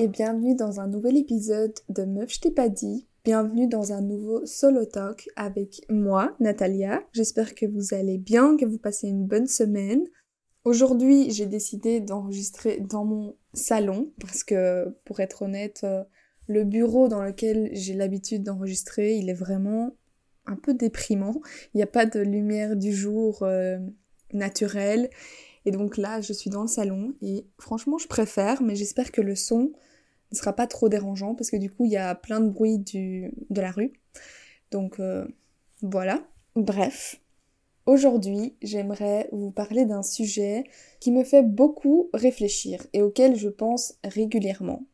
Et bienvenue dans un nouvel épisode de Meuf je t'ai pas dit. Bienvenue dans un nouveau solo talk avec moi, Natalia. J'espère que vous allez bien, que vous passez une bonne semaine. Aujourd'hui, j'ai décidé d'enregistrer dans mon salon parce que, pour être honnête, euh, le bureau dans lequel j'ai l'habitude d'enregistrer, il est vraiment un peu déprimant. Il n'y a pas de lumière du jour euh, naturelle et donc là, je suis dans le salon et franchement, je préfère, mais j'espère que le son ne sera pas trop dérangeant parce que du coup, il y a plein de bruit de la rue. Donc euh, voilà. Bref, aujourd'hui, j'aimerais vous parler d'un sujet qui me fait beaucoup réfléchir et auquel je pense régulièrement.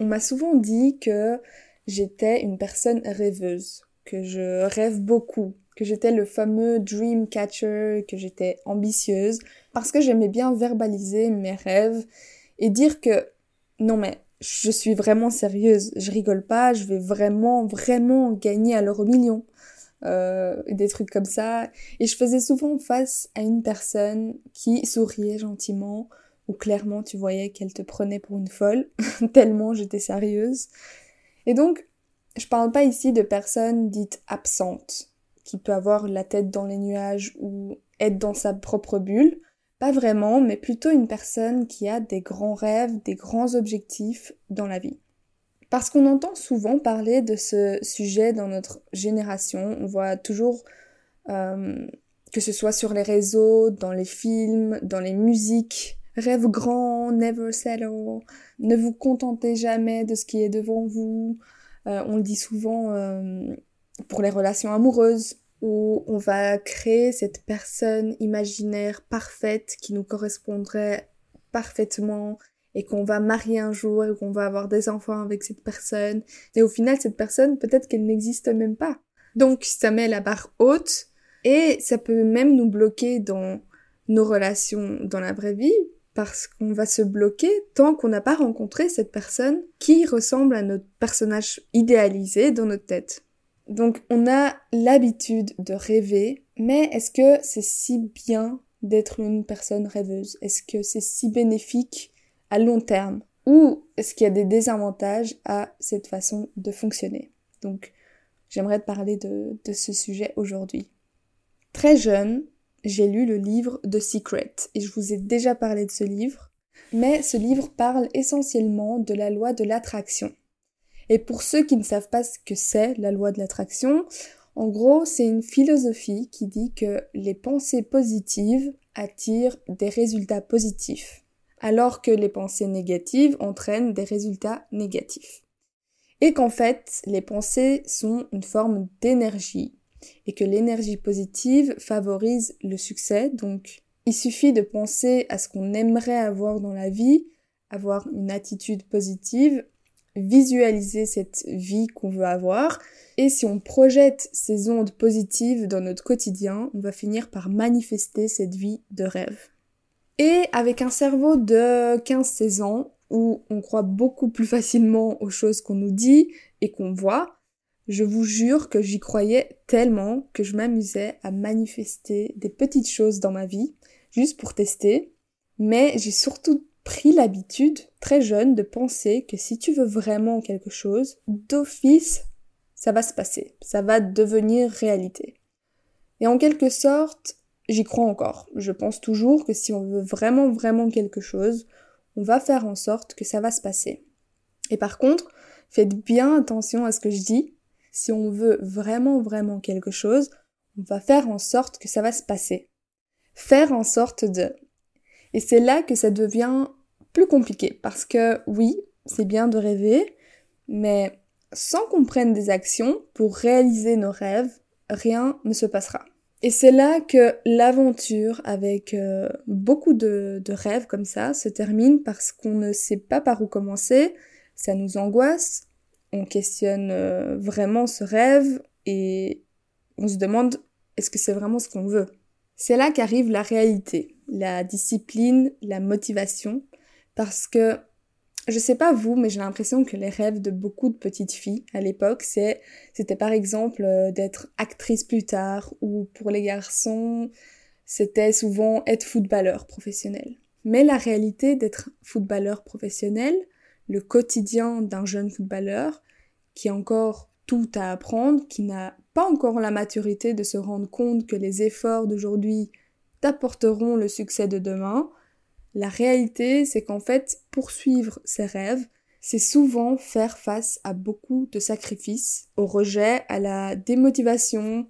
On m'a souvent dit que j'étais une personne rêveuse, que je rêve beaucoup, que j'étais le fameux dream catcher, que j'étais ambitieuse, parce que j'aimais bien verbaliser mes rêves et dire que non mais je suis vraiment sérieuse, je rigole pas, je vais vraiment, vraiment gagner à l'euro million. Euh, des trucs comme ça. Et je faisais souvent face à une personne qui souriait gentiment, ou clairement tu voyais qu'elle te prenait pour une folle, tellement j'étais sérieuse. Et donc, je parle pas ici de personnes dites absentes, qui peut avoir la tête dans les nuages ou être dans sa propre bulle. Pas vraiment, mais plutôt une personne qui a des grands rêves, des grands objectifs dans la vie. Parce qu'on entend souvent parler de ce sujet dans notre génération, on voit toujours euh, que ce soit sur les réseaux, dans les films, dans les musiques, rêve grand, never settle, ne vous contentez jamais de ce qui est devant vous. Euh, on le dit souvent euh, pour les relations amoureuses, où on va créer cette personne imaginaire parfaite qui nous correspondrait parfaitement et qu'on va marier un jour et qu'on va avoir des enfants avec cette personne. Et au final, cette personne, peut-être qu'elle n'existe même pas. Donc, ça met la barre haute et ça peut même nous bloquer dans nos relations dans la vraie vie parce qu'on va se bloquer tant qu'on n'a pas rencontré cette personne qui ressemble à notre personnage idéalisé dans notre tête. Donc on a l'habitude de rêver, mais est-ce que c'est si bien d'être une personne rêveuse? Est-ce que c'est si bénéfique à long terme? Ou est-ce qu'il y a des désavantages à cette façon de fonctionner? Donc j'aimerais te parler de, ce sujet aujourd'hui. Très jeune, j'ai lu le livre The Secret et je vous ai déjà parlé de ce livre, mais ce livre parle essentiellement de la loi de l'attraction. Et pour ceux qui ne savent pas ce que c'est la loi de l'attraction, en gros, c'est une philosophie qui dit que les pensées positives attirent des résultats positifs, alors que les pensées négatives entraînent des résultats négatifs. Et qu'en fait, les pensées sont une forme d'énergie, et que l'énergie positive favorise le succès, donc il suffit de penser à ce qu'on aimerait avoir dans la vie, avoir une attitude positive visualiser cette vie qu'on veut avoir. Et si on projette ces ondes positives dans notre quotidien, on va finir par manifester cette vie de rêve. Et avec un cerveau de 15-16 ans, où on croit beaucoup plus facilement aux choses qu'on nous dit et qu'on voit, je vous jure que j'y croyais tellement que je m'amusais à manifester des petites choses dans ma vie, juste pour tester. Mais j'ai surtout pris l'habitude, très jeune, de penser que si tu veux vraiment quelque chose, d'office, ça va se passer, ça va devenir réalité. Et en quelque sorte, j'y crois encore. Je pense toujours que si on veut vraiment, vraiment quelque chose, on va faire en sorte que ça va se passer. Et par contre, faites bien attention à ce que je dis. Si on veut vraiment, vraiment quelque chose, on va faire en sorte que ça va se passer. Faire en sorte de. Et c'est là que ça devient plus compliqué parce que oui, c'est bien de rêver, mais sans qu'on prenne des actions pour réaliser nos rêves, rien ne se passera. Et c'est là que l'aventure avec euh, beaucoup de, rêves comme ça se termine parce qu'on ne sait pas par où commencer, ça nous angoisse, on questionne euh, vraiment ce rêve et on se demande est-ce que c'est vraiment ce qu'on veut? C'est là qu'arrive la réalité, la discipline, la motivation, parce que je sais pas vous, mais j'ai l'impression que les rêves de beaucoup de petites filles à l'époque, c'est, c'était par exemple euh, d'être actrice plus tard, ou pour les garçons, c'était souvent être footballeur professionnel. Mais la réalité d'être footballeur professionnel, le quotidien d'un jeune footballeur qui a encore tout à apprendre, qui n'a pas encore la maturité de se rendre compte que les efforts d'aujourd'hui t'apporteront le succès de demain. La réalité, c'est qu'en fait, poursuivre ses rêves, c'est souvent faire face à beaucoup de sacrifices, au rejet, à la démotivation,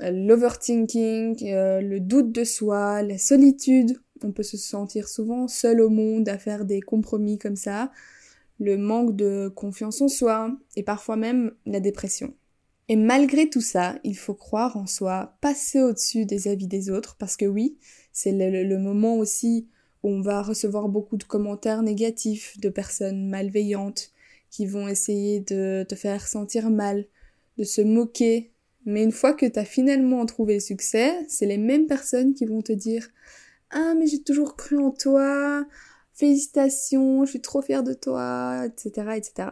l'overthinking, euh, le doute de soi, la solitude. On peut se sentir souvent seul au monde à faire des compromis comme ça, le manque de confiance en soi et parfois même la dépression. Et malgré tout ça, il faut croire en soi, passer au-dessus des avis des autres, parce que oui, c'est le, moment aussi on va recevoir beaucoup de commentaires négatifs de personnes malveillantes qui vont essayer de te faire sentir mal, de se moquer. Mais une fois que tu as finalement trouvé le succès, c'est les mêmes personnes qui vont te dire Ah, mais j'ai toujours cru en toi, félicitations, je suis trop fière de toi, etc., etc.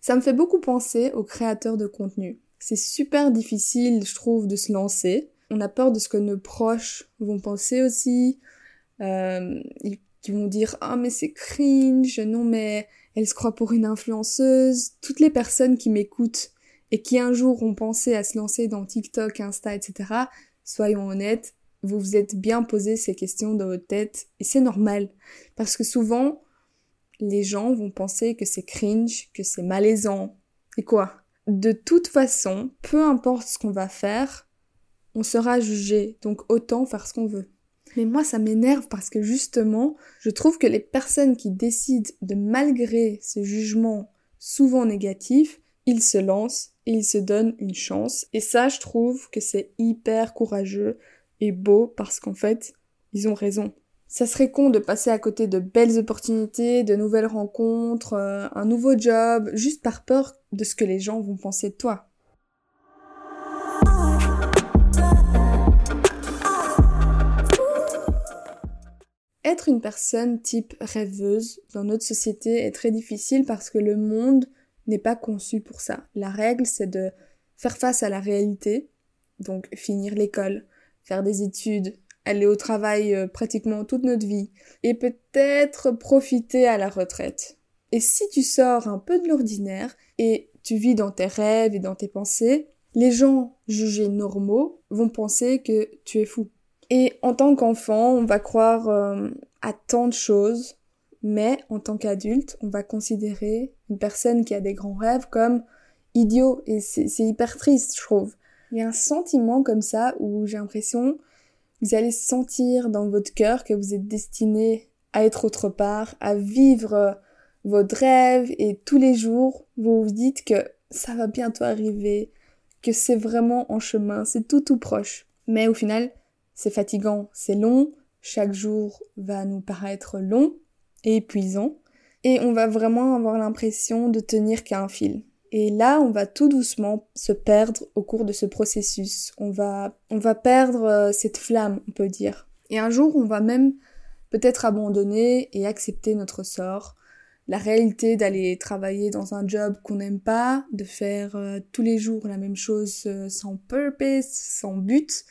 Ça me fait beaucoup penser aux créateurs de contenu. C'est super difficile, je trouve, de se lancer. On a peur de ce que nos proches vont penser aussi, euh, qui vont dire ah mais c'est cringe, non mais elle se croit pour une influenceuse. Toutes les personnes qui m'écoutent et qui un jour ont pensé à se lancer dans TikTok, Insta, etc. Soyons honnêtes, vous vous êtes bien posé ces questions dans votre tête et c'est normal parce que souvent les gens vont penser que c'est cringe, que c'est malaisant. Et quoi? De toute façon, peu importe ce qu'on va faire, on sera jugé, donc autant faire ce qu'on veut. Mais moi, ça m'énerve parce que justement, je trouve que les personnes qui décident de malgré ce jugement souvent négatif, ils se lancent et ils se donnent une chance. Et ça, je trouve que c'est hyper courageux et beau parce qu'en fait, ils ont raison. Ça serait con de passer à côté de belles opportunités, de nouvelles rencontres, euh, un nouveau job, juste par peur de ce que les gens vont penser de toi. Être une personne type rêveuse dans notre société est très difficile parce que le monde n'est pas conçu pour ça. La règle, c'est de faire face à la réalité, donc finir l'école, faire des études, aller au travail euh, pratiquement toute notre vie et peut-être profiter à la retraite. Et si tu sors un peu de l'ordinaire et tu vis dans tes rêves et dans tes pensées, les gens jugés normaux vont penser que tu es fou. Et en tant qu'enfant, on va croire euh, à tant de choses, mais en tant qu'adulte, on va considérer une personne qui a des grands rêves comme idiot et c'est hyper triste, je trouve. Il y a un sentiment comme ça où j'ai l'impression vous allez sentir dans votre cœur que vous êtes destiné à être autre part, à vivre votre rêve et tous les jours, vous vous dites que ça va bientôt arriver, que c'est vraiment en chemin, c'est tout tout proche. Mais au final, c'est fatigant, c'est long, chaque jour va nous paraître long et épuisant, et on va vraiment avoir l'impression de tenir qu'à un fil. Et là, on va tout doucement se perdre au cours de ce processus. On va, on va perdre euh, cette flamme, on peut dire. Et un jour, on va même peut-être abandonner et accepter notre sort. La réalité d'aller travailler dans un job qu'on n'aime pas, de faire euh, tous les jours la même chose euh, sans purpose, sans but.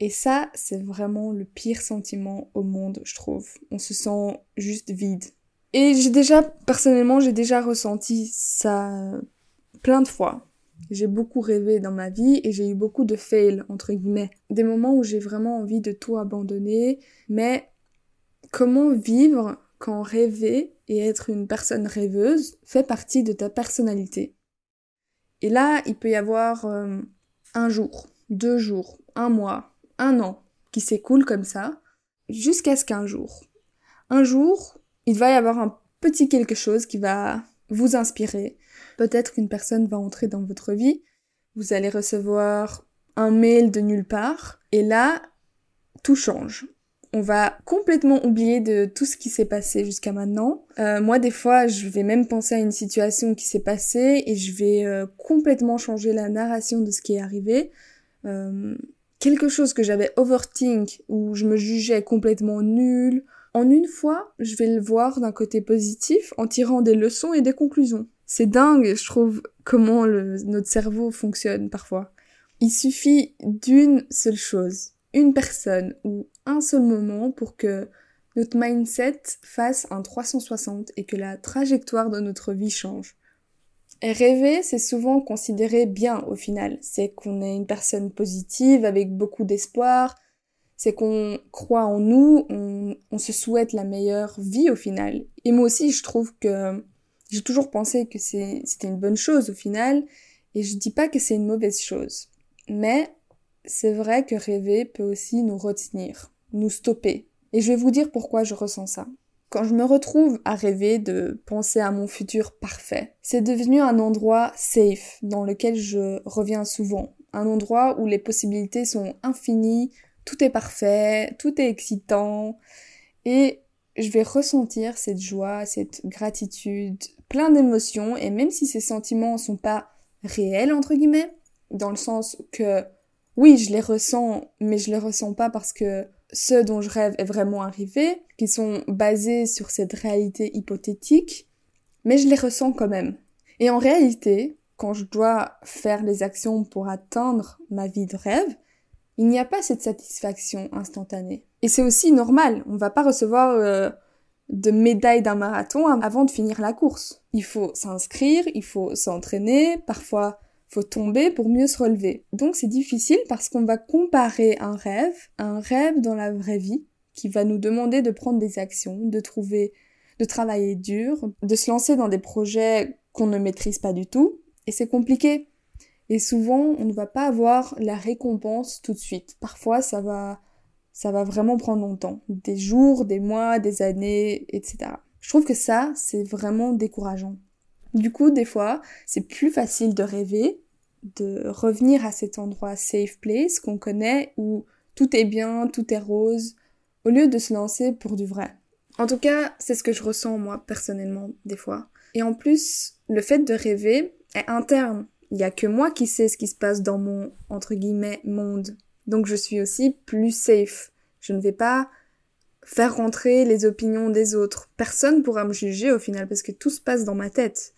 Et ça, c'est vraiment le pire sentiment au monde, je trouve. On se sent juste vide. Et j'ai déjà, personnellement, j'ai déjà ressenti ça plein de fois. J'ai beaucoup rêvé dans ma vie et j'ai eu beaucoup de fails, entre guillemets. Des moments où j'ai vraiment envie de tout abandonner. Mais comment vivre quand rêver et être une personne rêveuse fait partie de ta personnalité? Et là, il peut y avoir euh, un jour, deux jours, un mois, un an qui s'écoule comme ça, jusqu'à ce qu'un jour, un jour, il va y avoir un petit quelque chose qui va vous inspirer. Peut-être qu'une personne va entrer dans votre vie, vous allez recevoir un mail de nulle part, et là, tout change. On va complètement oublier de tout ce qui s'est passé jusqu'à maintenant. Euh, moi, des fois, je vais même penser à une situation qui s'est passée et je vais euh, complètement changer la narration de ce qui est arrivé. Euh, quelque chose que j'avais overthink, où je me jugeais complètement nulle, en une fois, je vais le voir d'un côté positif en tirant des leçons et des conclusions. C'est dingue, je trouve, comment notre cerveau fonctionne parfois. Il suffit d'une seule chose, une personne ou un seul moment pour que notre mindset fasse un 360 et que la trajectoire de notre vie change. Rêver, c'est souvent considéré bien au final. C'est qu'on est une personne positive avec beaucoup d'espoir, c'est qu'on croit en nous, on, on, se souhaite la meilleure vie au final. Et moi aussi, je trouve que j'ai toujours pensé que c'était une bonne chose au final, et je dis pas que c'est une mauvaise chose. Mais c'est vrai que rêver peut aussi nous retenir, nous stopper. Et je vais vous dire pourquoi je ressens ça. Quand je me retrouve à rêver de penser à mon futur parfait, c'est devenu un endroit safe dans lequel je reviens souvent. Un endroit où les possibilités sont infinies, tout est parfait, tout est excitant et je vais ressentir cette joie, cette gratitude, plein d'émotions et même si ces sentiments sont pas réels entre guillemets, dans le sens que oui, je les ressens, mais je les ressens pas parce que ce dont je rêve est vraiment arrivé, qui sont basés sur cette réalité hypothétique, mais je les ressens quand même. Et en réalité, quand je dois faire les actions pour atteindre ma vie de rêve, il n'y a pas cette satisfaction instantanée. Et c'est aussi normal, on va pas recevoir euh, de médaille d'un marathon avant de finir la course. Il faut s'inscrire, il faut s'entraîner, parfois faut tomber pour mieux se relever. Donc c'est difficile parce qu'on va comparer un rêve un rêve dans la vraie vie qui va nous demander de prendre des actions, de trouver, de travailler dur, de se lancer dans des projets qu'on ne maîtrise pas du tout. Et c'est compliqué. Et souvent, on ne va pas avoir la récompense tout de suite. Parfois, ça va, ça va vraiment prendre longtemps. Des jours, des mois, des années, etc. Je trouve que ça, c'est vraiment décourageant. Du coup, des fois, c'est plus facile de rêver, de revenir à cet endroit safe place qu'on connaît où tout est bien, tout est rose, au lieu de se lancer pour du vrai. En tout cas, c'est ce que je ressens moi personnellement des fois. Et en plus, le fait de rêver est interne il y a que moi qui sais ce qui se passe dans mon entre guillemets monde. Donc je suis aussi plus safe. Je ne vais pas faire rentrer les opinions des autres. Personne pourra me juger au final parce que tout se passe dans ma tête.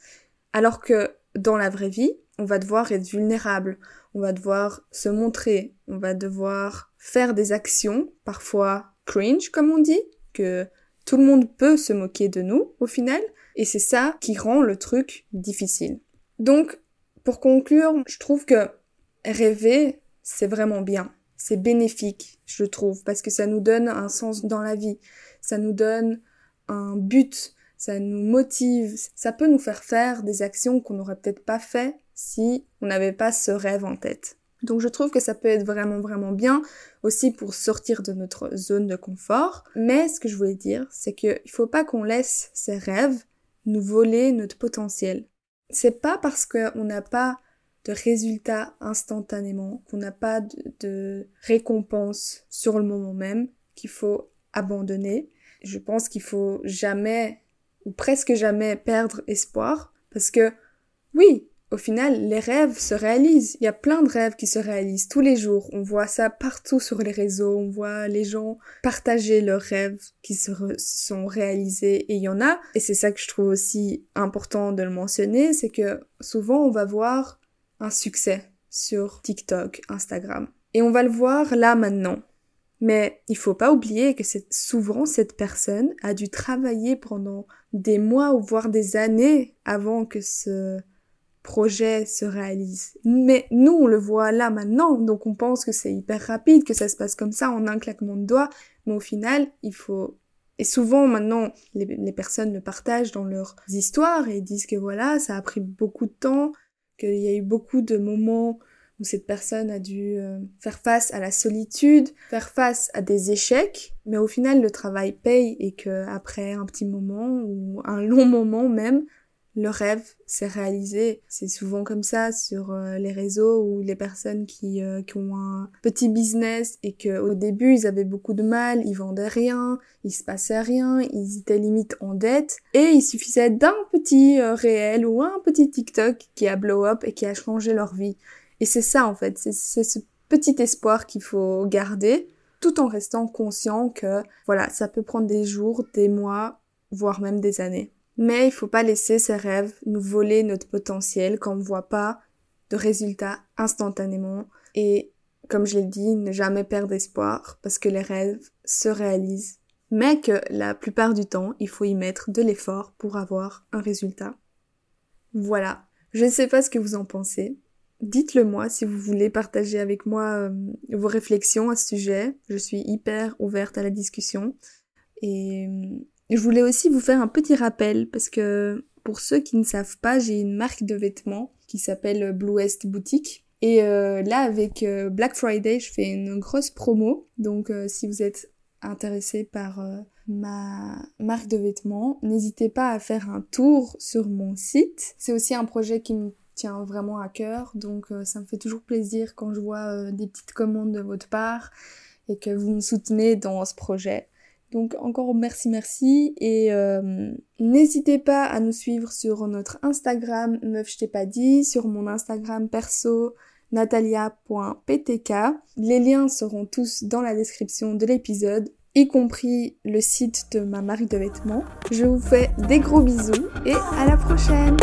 Alors que dans la vraie vie, on va devoir être vulnérable, on va devoir se montrer, on va devoir faire des actions, parfois cringe comme on dit, que tout le monde peut se moquer de nous au final, et c'est ça qui rend le truc difficile. Donc pour conclure, je trouve que rêver, c'est vraiment bien. C'est bénéfique, je trouve, parce que ça nous donne un sens dans la vie. Ça nous donne un but, ça nous motive, ça peut nous faire faire des actions qu'on n'aurait peut-être pas fait si on n'avait pas ce rêve en tête. Donc je trouve que ça peut être vraiment vraiment bien aussi pour sortir de notre zone de confort. Mais ce que je voulais dire, c'est qu'il faut pas qu'on laisse ces rêves nous voler notre potentiel c'est pas parce qu'on n'a pas de résultats instantanément, qu'on n'a pas de, récompense sur le moment même, qu'il faut abandonner. Je pense qu'il faut jamais, ou presque jamais, perdre espoir, parce que oui, au final, les rêves se réalisent. Il y a plein de rêves qui se réalisent tous les jours. On voit ça partout sur les réseaux. On voit les gens partager leurs rêves qui se sont réalisés. Et il y en a. Et c'est ça que je trouve aussi important de le mentionner. C'est que souvent, on va voir un succès sur TikTok, Instagram. Et on va le voir là maintenant. Mais il faut pas oublier que souvent cette personne a dû travailler pendant des mois ou voire des années avant que ce projet se réalise. Mais nous, on le voit là maintenant, donc on pense que c'est hyper rapide, que ça se passe comme ça en un claquement de doigts, mais au final, il faut... Et souvent maintenant, les, personnes le partagent dans leurs histoires et disent que voilà, ça a pris beaucoup de temps, qu'il y a eu beaucoup de moments où cette personne a dû euh, faire face à la solitude, faire face à des échecs, mais au final le travail paye et que après un petit moment ou un long moment même, le rêve s'est réalisé. C'est souvent comme ça sur euh, les réseaux où les personnes qui, euh, qui ont un petit business et que au début ils avaient beaucoup de mal, ils vendaient rien, il se passait rien, ils étaient limite en dette et il suffisait d'un petit euh, réel ou un petit TikTok qui a blow up et qui a changé leur vie. Et c'est ça en fait, c'est ce petit espoir qu'il faut garder tout en restant conscient que voilà, ça peut prendre des jours, des mois, voire même des années. Mais il faut pas laisser ces rêves nous voler notre potentiel quand on voit pas de résultats instantanément. Et comme je l'ai dit, ne jamais perdre espoir parce que les rêves se réalisent mais que la plupart du temps, il faut y mettre de l'effort pour avoir un résultat. Voilà. Je ne sais pas ce que vous en pensez. Dites-le moi si vous voulez partager avec moi euh, vos réflexions à ce sujet. Je suis hyper ouverte à la discussion. Et euh, je voulais aussi vous faire un petit rappel parce que pour ceux qui ne savent pas, j'ai une marque de vêtements qui s'appelle Blue West Boutique. Et euh, là, avec Black Friday, je fais une grosse promo. Donc, si vous êtes intéressé par ma marque de vêtements, n'hésitez pas à faire un tour sur mon site. C'est aussi un projet qui me tient vraiment à cœur, donc euh, ça me fait toujours plaisir quand je vois euh, des petites commandes de votre part et que vous me soutenez dans ce projet. Donc encore merci merci et euh, n'hésitez pas à nous suivre sur notre Instagram meuf je t'ai pas dit, sur mon Instagram perso natalia.ptk. Les liens seront tous dans la description de l'épisode y compris le site de ma marque de vêtements. Je vous fais des gros bisous et à la prochaine